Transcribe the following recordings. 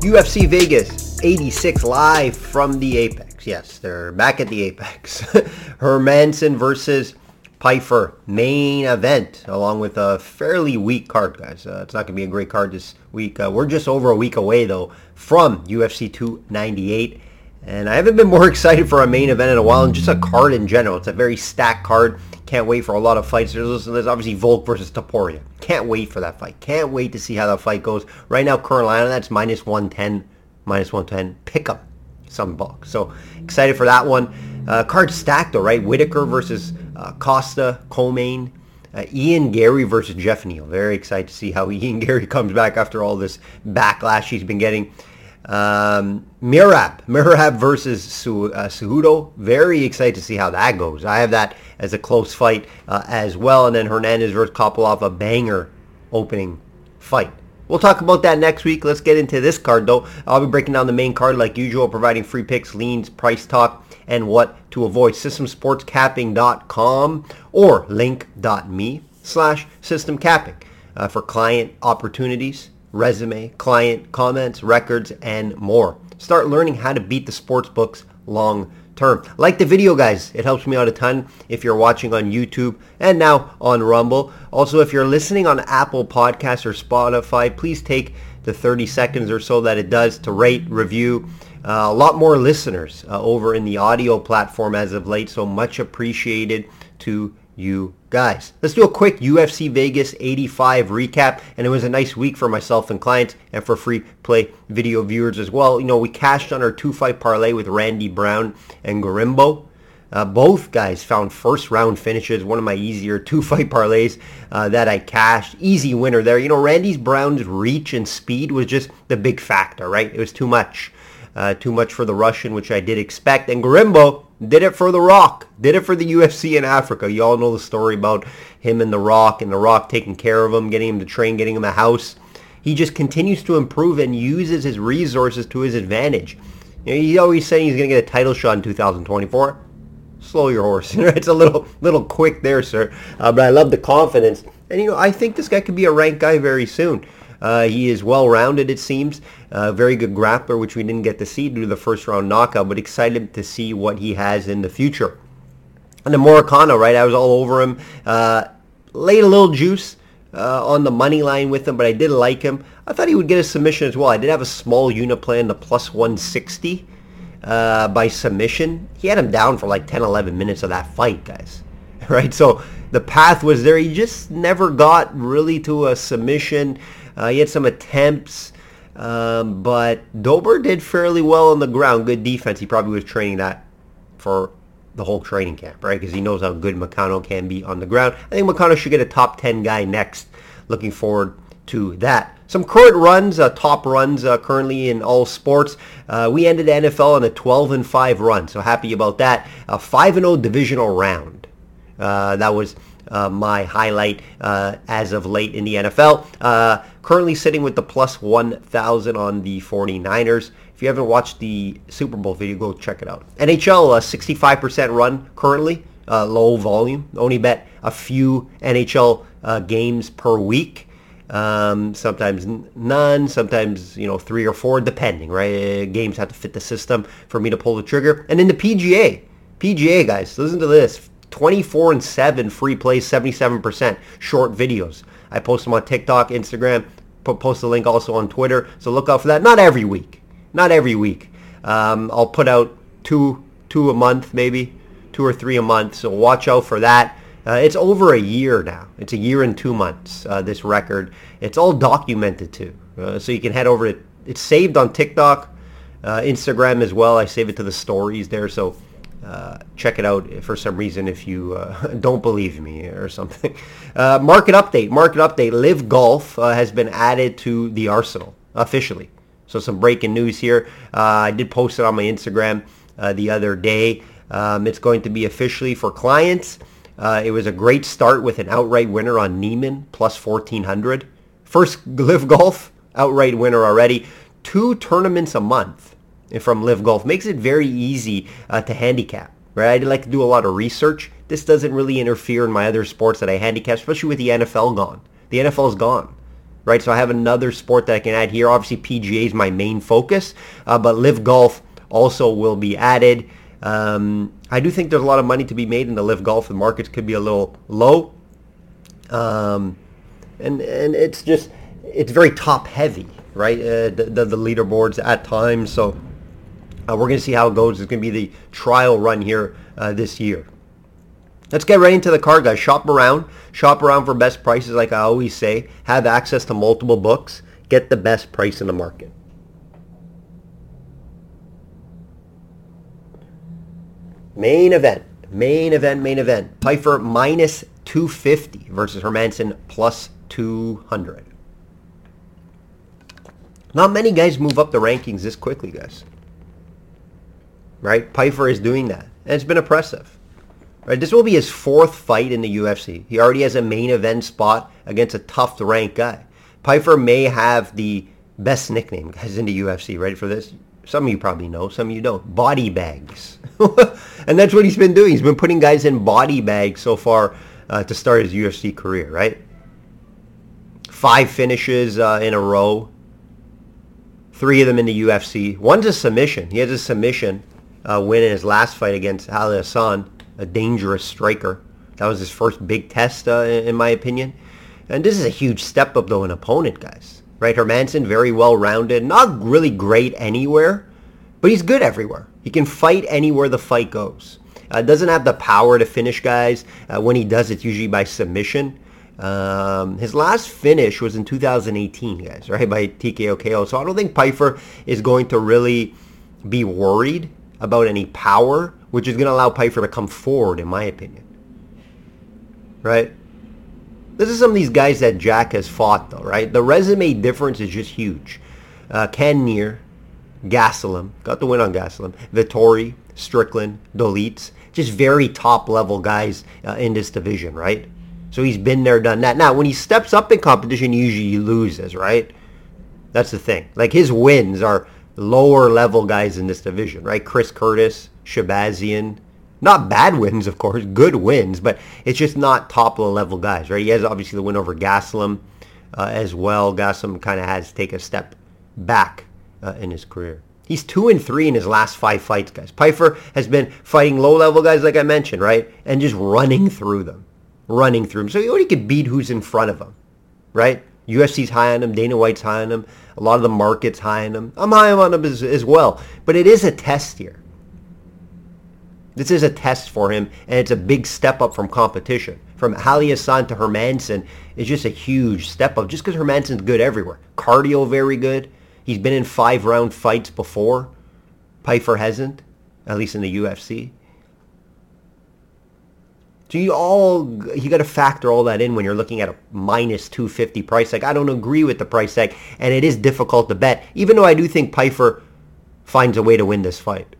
UFC Vegas 86 live from the Apex. Yes, they're back at the Apex. Hermansson versus Pyfer main event, along with a fairly weak card, guys. Uh, it's not going to be a great card this week. Uh, we're just over a week away, though, from UFC 298. And I haven't been more excited for a main event in a while, and just a card in general. It's a very stacked card. Can't wait for a lot of fights. There's, there's obviously Volk versus Topuria. Can't wait for that fight. Can't wait to see how that fight goes. Right now, line that's minus 110, minus 110. Pick up some bucks. So excited for that one. Uh, card stacked though, right? Whittaker versus uh, Costa, co-main, uh, Ian Garry versus Geoff Neal. Very excited to see how Ian Garry comes back after all this backlash he's been getting. Um, Merab, Merab versus Su- uh. Very excited to see how that goes. I have that as a close fight uh, as well. And then Hernandez versus Kopylov, a banger opening fight. We'll talk about that next week. Let's get into this card though. I'll be breaking down the main card like usual, providing free picks, leans, price talk, and what to avoid. Systemsportscapping.com or link.me slash systemcapping uh, for client opportunities, resume, client comments, records, and more. Start learning how to beat the sports books long term. Like the video, guys. It helps me out a ton if you're watching on YouTube and now on Rumble. Also, if you're listening on Apple Podcasts or Spotify, please take the 30 seconds or so that it does to rate, review. Uh, a lot more listeners uh, over in the audio platform as of late, so much appreciated to you guys. Let's do a quick UFC Vegas 85 recap. And it was a nice week for myself and clients and for free play video viewers as well. You know, we cashed on our two-fight parlay with Randy Brown and Gorimbo. Uh, both guys found first round finishes, one of my easier two fight parlays uh, that I cashed. Easy winner there. You know, Randy Brown's reach and speed was just the big factor, right? It was too much. Uh, too much for the Russian, which I did expect. And Gorimbo did it for The Rock. Did it for the UFC in Africa. You all know the story about him and The Rock and The Rock taking care of him, getting him to train, getting him a house. He just continues to improve and uses his resources to his advantage. You know, he's always saying he's going to get a title shot in 2024 slow your horse. it's a little little quick there, sir. Uh, but I love the confidence. And, you know, I think this guy could be a ranked guy very soon. Uh, he is well-rounded, it seems. Uh, very good grappler, which we didn't get to see due to the first-round knockout, but excited to see what he has in the future. And the Moicano, right? I was all over him. Uh, laid a little juice uh, on the money line with him, but I did like him. I thought he would get a submission as well. I did have a small unit plan, the plus 160 uh, by submission. He had him down for like 10, 11 minutes of that fight, guys. Right? So the path was there. He just never got really to a submission. Uh, he had some attempts, um, but Dober did fairly well on the ground. Good defense. He probably was training that for the whole training camp, right? Because he knows how good Moicano can be on the ground. I think Moicano should get a top 10 guy next. Looking forward to that. Some current runs, uh, top runs uh, currently in all sports. Uh, we ended the NFL on a 12 and 5 run, so happy about that. A 5 and 0 divisional round. Uh, that was uh, my highlight uh, as of late in the NFL. Currently sitting with the plus 1,000 on the 49ers. If you haven't watched the Super Bowl video, go check it out. NHL, a 65% run currently, uh, low volume. Only bet a few NHL uh, games per week. Um, sometimes none, sometimes you know three or four, depending. Right? Uh, games have to fit the system for me to pull the trigger. And in the PGA, PGA guys, listen to this: 24 and seven free plays, 77% short videos. I post them on TikTok, Instagram. Post the link also on Twitter. So look out for that. Not every week. Not every week. Um, I'll put out two two a month, maybe two or three a month. So watch out for that. Uh, it's over a year now. It's a year and two months, uh, this record. It's all documented too. Uh, so you can head over it. It's saved on TikTok, uh, Instagram as well. I save it to the stories there. So uh, check it out for some reason if you uh, don't believe me or something. market update. Market update. LIV Golf has been added to the arsenal officially. So some breaking news here. I did post it on my Instagram the other day. Um, it's going to be officially for clients. Uh, it was a great start with an outright winner on Niemann, plus 1400. First LIV Golf outright winner already. Two tournaments a month. From LIV Golf makes it very easy uh, to handicap. Right, I like to do a lot of research. This doesn't really interfere in my other sports that I handicap, especially with the NFL gone. The NFL is gone right? So I have another sport that I can add here. Obviously, PGA is my main focus, uh, but LIV Golf also will be added. Um, I do think there's a lot of money to be made in the LIV Golf. The markets could be a little low, um, and and it's just it's very top heavy, right? Uh, the, the, the leaderboards at times. So uh, we're going to see how it goes. It's going to be the trial run here uh, this year. Let's get right into the card, guys. Shop around. Shop around for best prices, like I always say. Have access to multiple books. Get the best price in the market. Main event. Main event, main event. Pyfer minus 250 versus Hermansson plus 200. Not many guys move up the rankings this quickly, guys. Right? Pyfer is doing that. And it's been impressive. Right, this will be his fourth fight in the UFC. He already has a main event spot against a tough ranked guy. Pyfer may have the best nickname, guys, in the UFC. Ready for this? Some of you probably know, some of you don't. Body bags. and that's what he's been doing. He's been putting guys in body bags so far uh, to start his UFC career, right? Five finishes uh, in a row. Three of them in the UFC. One's a submission. He has a submission uh, win in his last fight against Alhassan a dangerous striker. That was his first big test, uh, in my opinion. And this is a huge step up, though, in opponent, guys. Right? Hermansson, very well-rounded. Not really great anywhere, but he's good everywhere. He can fight anywhere the fight goes. Uh, doesn't have the power to finish guys. Uh, when he does, it's usually by submission. Um, his last finish was in 2018, guys, right, by TKO KO. So I don't think Pyfer is going to really be worried about any power which is going to allow Pyfer to come forward, in my opinion. Right? This is some of these guys that Jack has fought, though, right? The resume difference is just huge. Uh, Cannonier, Gastelum, got the win on Gastelum, Vettori, Strickland, Dolidze, just very top-level guys uh, in this division, right? So he's been there, done that. Now, when he steps up in competition, usually he loses, right? That's the thing. Like his wins are lower level guys in this division, right? Chris Curtis, Shahbazyan. Not bad wins, of course, good wins, but it's just not top level guys, right? He has obviously the win over Gastelum uh, as well. Gastelum kind of has to take a step back uh, in his career. He's two and three in his last five fights, guys. Pyfer has been fighting low level guys, like I mentioned, right, and just running through them, running through them. So he already could beat who's in front of him, right? UFC's high on him. Dana White's high on him. A lot of the market's high on him. I'm high on him as, as well. But it is a test here. This is a test for him, and it's a big step up from competition. From Alhassan to Hermansson is just a huge step up, just because Hermansson's good everywhere. Cardio very good. He's been in five round fights before. Pyfer hasn't, at least in the UFC. So you all you got to factor all that in when you're looking at a minus 250 price tag. I don't agree with the price tag, and it is difficult to bet, even though I do think Pyfer finds a way to win this fight.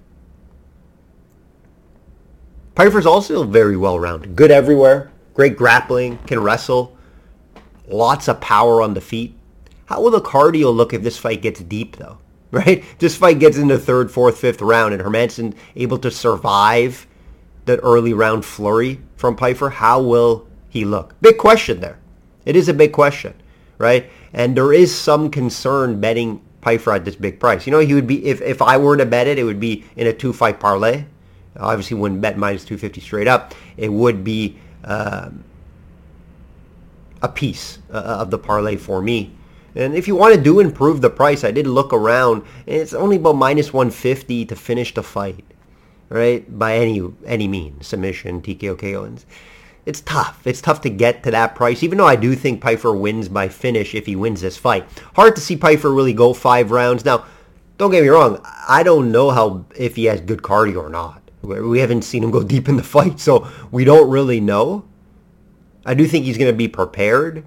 Pyfer's also very well-rounded. Good everywhere. Great grappling. Can wrestle. Lots of power on the feet. How will the cardio look if this fight gets deep, though? Right? This fight gets into third, fourth, fifth round, and Hermansson able to survive that early round flurry from Pyfer. How will he look? Big question there. It is a big question, right? And there is some concern betting Pyfer at this big price. You know, he would be if, if I were to bet it, it would be in a two fight parlay obviously wouldn't bet minus 250 straight up. It would be um, a piece uh, of the parlay for me. And if you want to do improve the price, I did look around, and it's only about minus 150 to finish the fight, right? By any any means, submission, TKO, KO. It's tough. It's tough to get to that price, even though I do think Pyfer wins by finish if he wins this fight. Hard to see Pyfer really go five rounds. Now, don't get me wrong. I don't know how if he has good cardio or not. We haven't seen him go deep in the fight, so we don't really know. I do think he's going to be prepared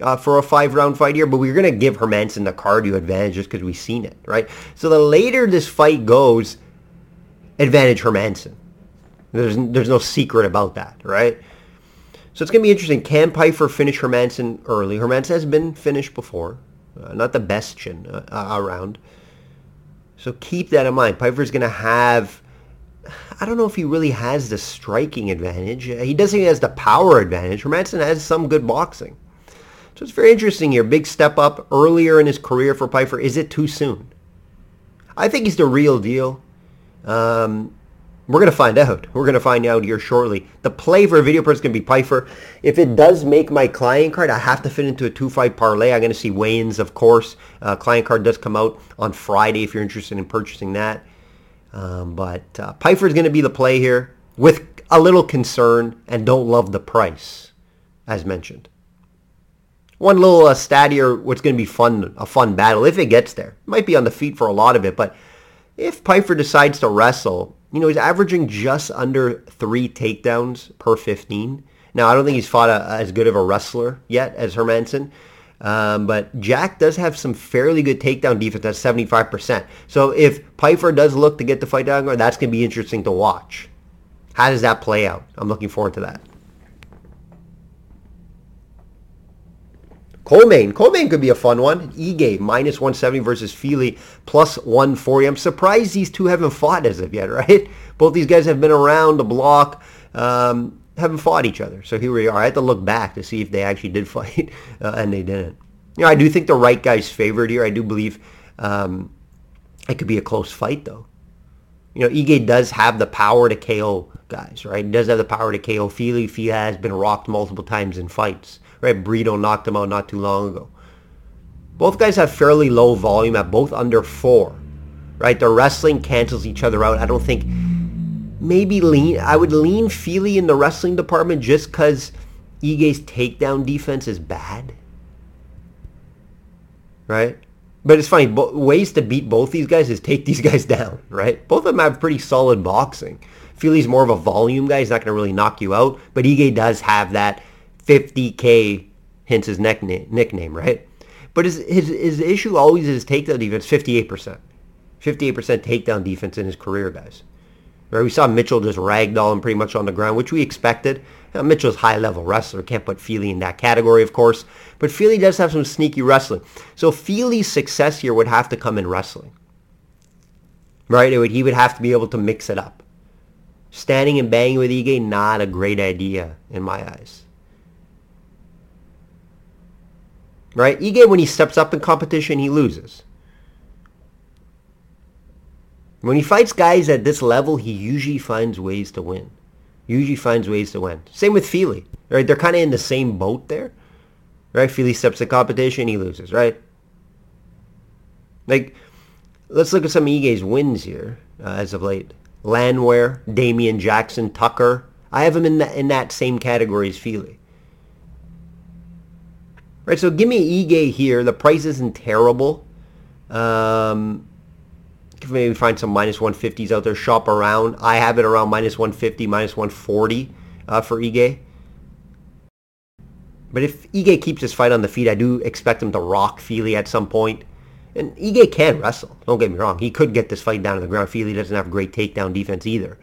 uh, for a five-round fight here, but we're going to give Hermansson the cardio advantage just because we've seen it, right? So the later this fight goes, advantage Hermansson. There's, there's no secret about that, right? So it's going to be interesting. Can Pyfer finish Hermansson early? Hermansson has been finished before. Uh, not the best chin uh, around. So keep that in mind. Pyfer's going to have, I don't know if he really has the striking advantage. He doesn't have the power advantage. Hermansson has some good boxing. So it's very interesting here. Big step up earlier in his career for Pyfer. Is it too soon? I think he's the real deal. Um, we're going to find out. We're going to find out here shortly. The play for a video person to be Pyfer. If it does make my client card, I have to fit into a 2-5 parlay. I'm going to see weigh-ins, of course. Uh, client card does come out on Friday if you're interested in purchasing that. Um, but uh, Pyfer is going to be the play here with a little concern and don't love the price, as mentioned. One little uh, stat here, what's going to be fun, a fun battle if it gets there. Might be on the feet for a lot of it, but if Pyfer decides to wrestle, you know, he's averaging just under three takedowns per 15. Now, I don't think he's fought a, as good of a wrestler yet as Hermansson, Um, but Jack does have some fairly good takedown defense at 75%. So if Pyfer does look to get the fight down, that's going to be interesting to watch. How does that play out? I'm looking forward to that. Colmain. Colmain could be a fun one. Ige minus 170 versus Fili plus 140. I'm surprised these two haven't fought as of yet, right? Both these guys have been around the block, um, haven't fought each other. So here we are. I had to look back to see if they actually did fight, uh, and they didn't. You know, I do think the right guy's favored here. I do believe um, it could be a close fight, though. You know, Ige does have the power to KO guys, right? He does have the power to KO Fili. Fili has been rocked multiple times in fights right? Brito knocked him out not too long ago. Both guys have fairly low volume at both under four, right? Their wrestling cancels each other out. I don't think maybe lean. I would lean Fili in the wrestling department just because Ige's takedown defense is bad, right? But it's funny. Bo- ways to beat both these guys is take these guys down, right? Both of them have pretty solid boxing. Fili's more of a volume guy. He's not going to really knock you out. But Ige does have that 50K, hence his nickname, right? But his, his, his issue always is takedown defense, 58%. 58% takedown defense in his career, guys. Right? We saw Mitchell just ragdoll him pretty much on the ground, which we expected. Now, Mitchell's high-level wrestler. Can't put Fili in that category, of course. But Fili does have some sneaky wrestling. So Fili's success here would have to come in wrestling. Right? Would, he would have to be able to mix it up. Standing and banging with Ige, not a great idea in my eyes. Right? Ige, when he steps up in competition, he loses. When he fights guys at this level, he usually finds ways to win. Usually finds ways to win. Same with Fili, right? They're kind of in the same boat there, right? Fili steps in competition, he loses, right? Like, let's look at some of Ige's wins here uh, as of late. Landwehr, Damon Jackson, Tucker. I have him in that, in that same category as Fili. Right, so give me Ige here. The price isn't terrible. Um, maybe find some minus 150s out there. Shop around. I have it around minus 150, minus 140 uh, for Ige. But if Ige keeps his fight on the feet, I do expect him to rock Fili at some point. And Ige can wrestle. Don't get me wrong. He could get this fight down to the ground. Fili doesn't have great takedown defense either.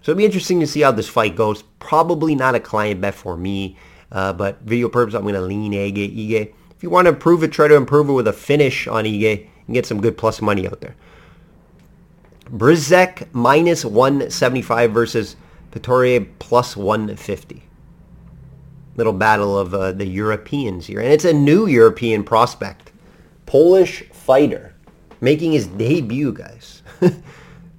So it'll be interesting to see how this fight goes. Probably not a client bet for me. Uh, but video purpose, I'm going to lean. Ige. If you want to improve it, try to improve it with a finish on Ige and get some good plus money out there. Bryczek minus 175 versus Piotr plus 150. Little battle of uh, the Europeans here. And it's a new European prospect. Polish fighter. Making his debut, guys.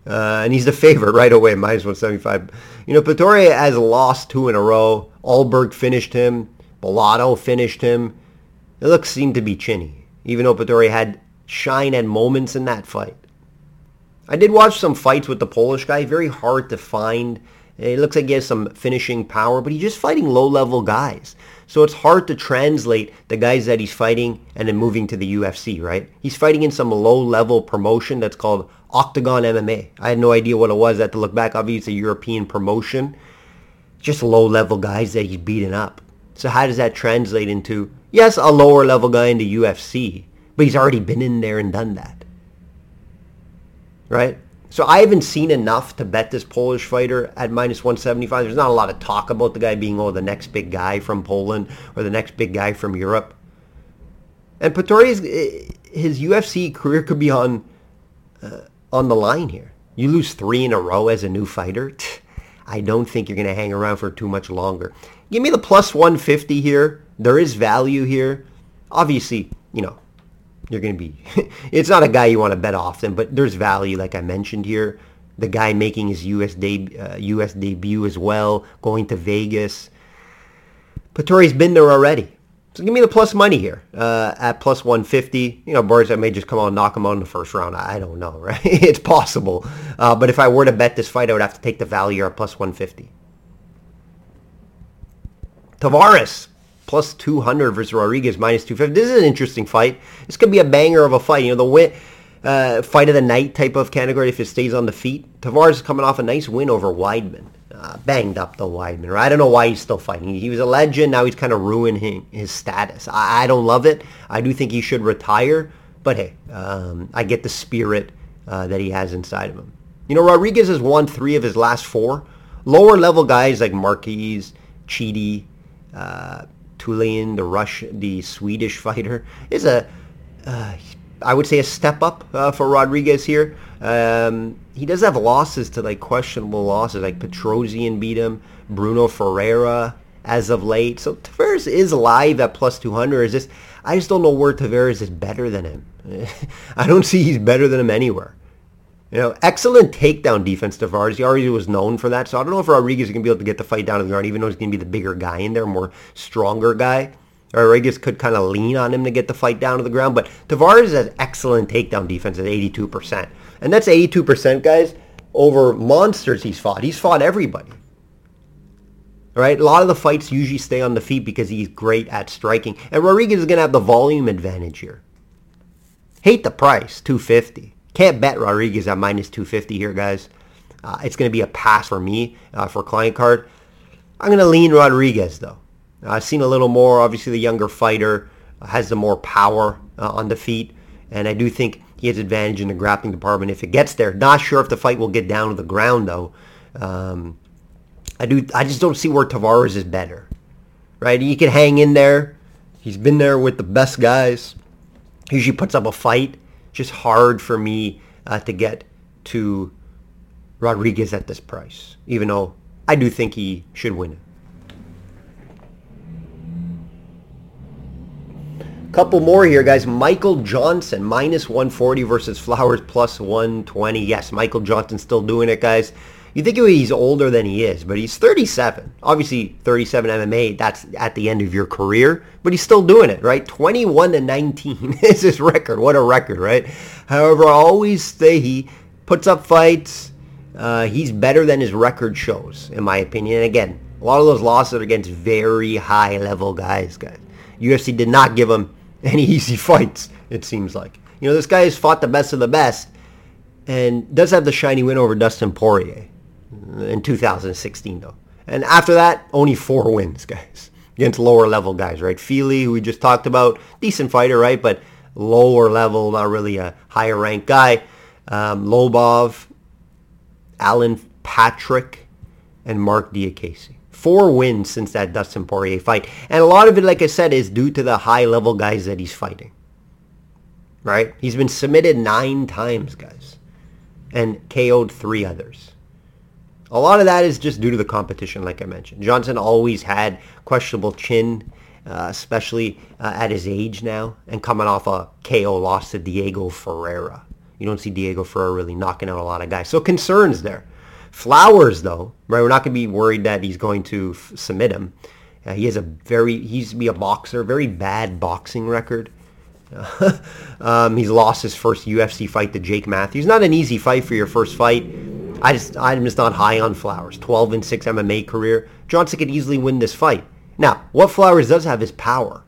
uh, and he's the favorite right away, minus 175. You know, Piotr has lost two in a row. Alberg finished him. Bellato finished him. The looks seemed to be chinny, even though Piotr had shine and moments in that fight. I did watch some fights with the Polish guy. Very hard to find. It looks like he has some finishing power, but he's just fighting low-level guys. So it's hard to translate the guys that he's fighting and then moving to the UFC, right? He's fighting in some low-level promotion that's called Octagon MMA. I had no idea what it was. I had to look back. Obviously, it's a European promotion just low level guys that he's beating up. So how does that translate into, yes, a lower level guy in the UFC, but he's already been in there and done that. Right? So I haven't seen enough to bet this Polish fighter at minus 175. There's not a lot of talk about the guy being, oh, the next big guy from Poland or the next big guy from Europe. And Pretoria's, his UFC career could be on uh, on the line here. You lose three in a row as a new fighter. I don't think you're going to hang around for too much longer. Give me the plus 150 here. There is value here. Obviously, you know, you're going to be, it's not a guy you want to bet often, but there's value, like I mentioned here. The guy making his US, deb- uh, US debut as well, going to Vegas. Vettori's been there already. So give me the plus money here uh, at plus 150. You know, Boris, I may just come out and knock him out in the first round. I don't know, right? it's possible. Uh, but if I were to bet this fight, I would have to take the value at plus 150. Tavares, plus 200 versus Rodrigues, minus 250. This is an interesting fight. This could be a banger of a fight. You know, the win, uh, fight of the night type of category if it stays on the feet. Tavares is coming off a nice win over Weidman. Uh, banged up the Weidman, right? I don't know why he's still fighting. He was a legend. Now he's kind of ruining his status. I, I, don't love it. I do think he should retire. But hey, um, I get the spirit uh, that he has inside of him. You know, Rodrigues has won three of his last four. Lower level guys like Marquez, Chidi, uh, Tulin, the Rush, the Swedish fighter, is a, uh, I would say a step up uh, for Rodrigues here. Um, he does have losses to like questionable losses, like Petrosyan beat him, Brunno Ferreira as of late. So Tavares is live at plus 200. Is this? I just don't know where Tavares is better than him. I don't see he's better than him anywhere. You know, excellent takedown defense, Tavares. He already was known for that. So I don't know if Rodrigues is going to be able to get the fight down to the ground, even though he's going to be the bigger guy in there, more stronger guy. Rodrigues could kind of lean on him to get the fight down to the ground. But Tavares has excellent takedown defense at 82%. And that's 82%, guys, over monsters he's fought. He's fought everybody. Right, a lot of the fights usually stay on the feet because he's great at striking. And Rodrigues is going to have the volume advantage here. Hate the price, 250. Can't bet Rodrigues at minus 250 here, guys. Uh, it's going to be a pass for me uh, for client card. I'm going to lean Rodrigues, though. I've seen a little more. Obviously, the younger fighter has the more power uh, on the feet. And I do think he has advantage in the grappling department if it gets there. Not sure if the fight will get down to the ground though. Um, I do. I just don't see where Tavares is better. Right? He can hang in there. He's been there with the best guys. He usually puts up a fight. Just hard for me uh, to get to Rodrigues at this price, even though I do think he should win it. Couple more here, guys. Michael Johnson, minus 140 versus Flowers, plus 120. Yes, Michael Johnson still doing it, guys. You think he's older than he is, but he's 37. Obviously, 37 MMA, that's at the end of your career, but he's still doing it, right? 21 to 19 is his record. What a record, right? However, I always say he puts up fights. Uh, he's better than his record shows, in my opinion. And again, a lot of those losses are against very high-level guys, guys. UFC did not give him any easy fights, it seems like. You know, this guy has fought the best of the best and does have the shiny win over Dustin Poirier in 2016, though. And after that, only four wins, guys, against lower level guys, right? Fili, who we just talked about, decent fighter, right? But lower level, not really a higher ranked guy. Um, Lobov, Alan Patrick, and Marc Diakiese four wins since that Dustin Poirier fight. And a lot of it, like I said, is due to the high-level guys that he's fighting. Right? He's been submitted nine times, guys. And KO'd three others. A lot of that is just due to the competition, like I mentioned. Johnson always had questionable chin, uh, especially uh, at his age now, and coming off a KO loss to Diego Ferreira. You don't see Diego Ferreira really knocking out a lot of guys. So concerns there. Flowers, though, right? We're not going to be worried that he's going to f- submit him. Uh, he has a very, he used to be a boxer, very bad boxing record. um, he's lost his first UFC fight to Jake Matthews. Not an easy fight for your first fight. I just, I'm just not high on Flowers. 12 and 6 MMA career. Johnson could easily win this fight. Now, what Flowers does have is power.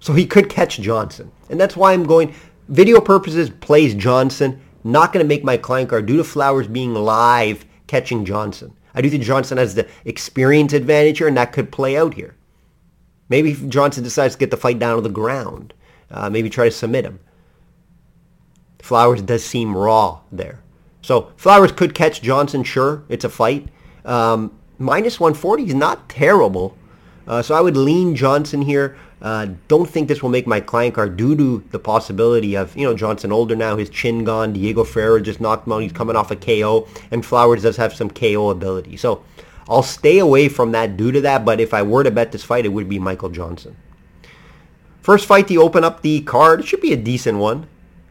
So he could catch Johnson. And that's why I'm going, video purposes, plays Johnson not going to make my client card due to Flowers being live catching Johnson. I do think Johnson has the experience advantage here, and that could play out here. Maybe Johnson decides to get the fight down to the ground. Uh, maybe try to submit him. Flowers does seem raw there. So Flowers could catch Johnson, sure. It's a fight. Um, minus 140 is not terrible. Uh, so I would lean Johnson here. Uh, don't think this will make my client card due to the possibility of, you know, Johnson older now, his chin gone. Diego Ferreira just knocked him out. He's coming off a KO. And Flowers does have some KO ability. So I'll stay away from that due to that. But if I were to bet this fight, it would be Michael Johnson. First fight to open up the card. It should be a decent one.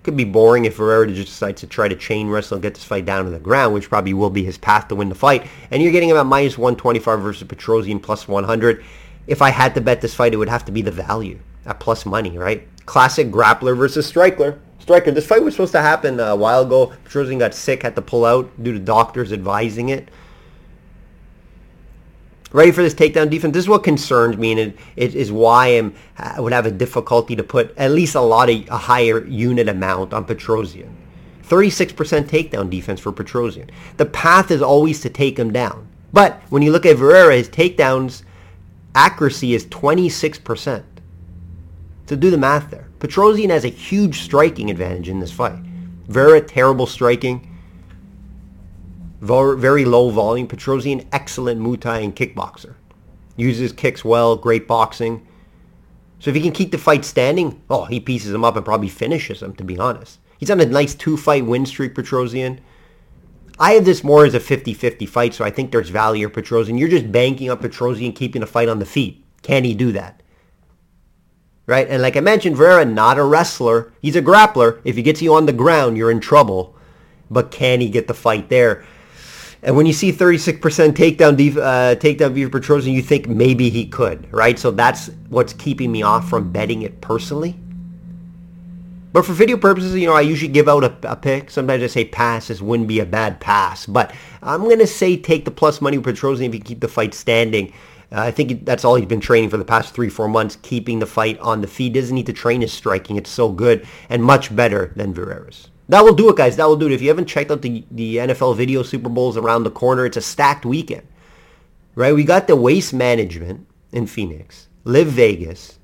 Could be boring if Ferreira just decides to try to chain wrestle and get this fight down to the ground, which probably will be his path to win the fight. And you're getting at minus 125 versus Petrosyan plus 100 if I had to bet this fight, it would have to be the value at plus money, right? Classic grappler versus striker. Striker. This fight was supposed to happen uh, a while ago. Petrosyan got sick, had to pull out due to doctors advising it. Ready for this takedown defense? This is what concerns me, and it, it is why I'm, I would have a difficulty to put at least a lot of a higher unit amount on Petrosyan. 36% takedown defense for Petrosyan. The path is always to take him down. But when you look at Ferreira, his takedowns accuracy is 26%. So do the math there. Petrosyan has a huge striking advantage in this fight. Very terrible striking. Very low volume. Petrosyan, excellent Muay Thai and kickboxer. Uses kicks well, great boxing. So if he can keep the fight standing, oh, he pieces him up and probably finishes him, to be honest. He's on a nice two-fight win streak, Petrosyan. I have this more as a 50-50 fight, so I think there's value for Petrosyan. You're just banking up Petrosyan keeping the fight on the feet. Can he do that? Right? And like I mentioned, Vieira, not a wrestler. He's a grappler. If he gets you on the ground, you're in trouble. But can he get the fight there? And when you see 36% takedown def- uh, takedown view for Petrosyan, you think maybe he could, right? So that's what's keeping me off from betting it personally. But for video purposes, you know, I usually give out a, a pick. Sometimes I say pass. This wouldn't be a bad pass. But I'm going to say take the plus money with Petrosyan if you keep the fight standing. Uh, I think that's all he's been training for the past three, four months, keeping the fight on the feet. Doesn't need to train his striking. It's so good and much better than Vieira's. That will do it, guys. That will do it. If you haven't checked out the, the NFL video Super Bowls around the corner, it's a stacked weekend. Right? We got the waste management in Phoenix, LIV Vegas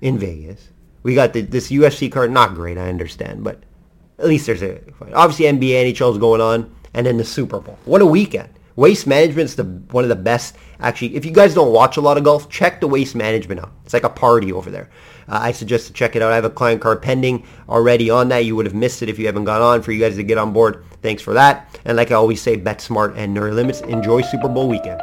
in Vegas. We got the, this UFC card, not great, I understand, but at least there's a. Obviously, NBA, NHL is going on, and then the Super Bowl. What a weekend! Waste Management's the one of the best. Actually, if you guys don't watch a lot of golf, check the Waste Management out. It's like a party over there. Uh, I suggest to check it out. I have a client card pending already on that. You would have missed it if you haven't gone on. For you guys to get on board, thanks for that. And like I always say, bet smart and no limits. Enjoy Super Bowl weekend.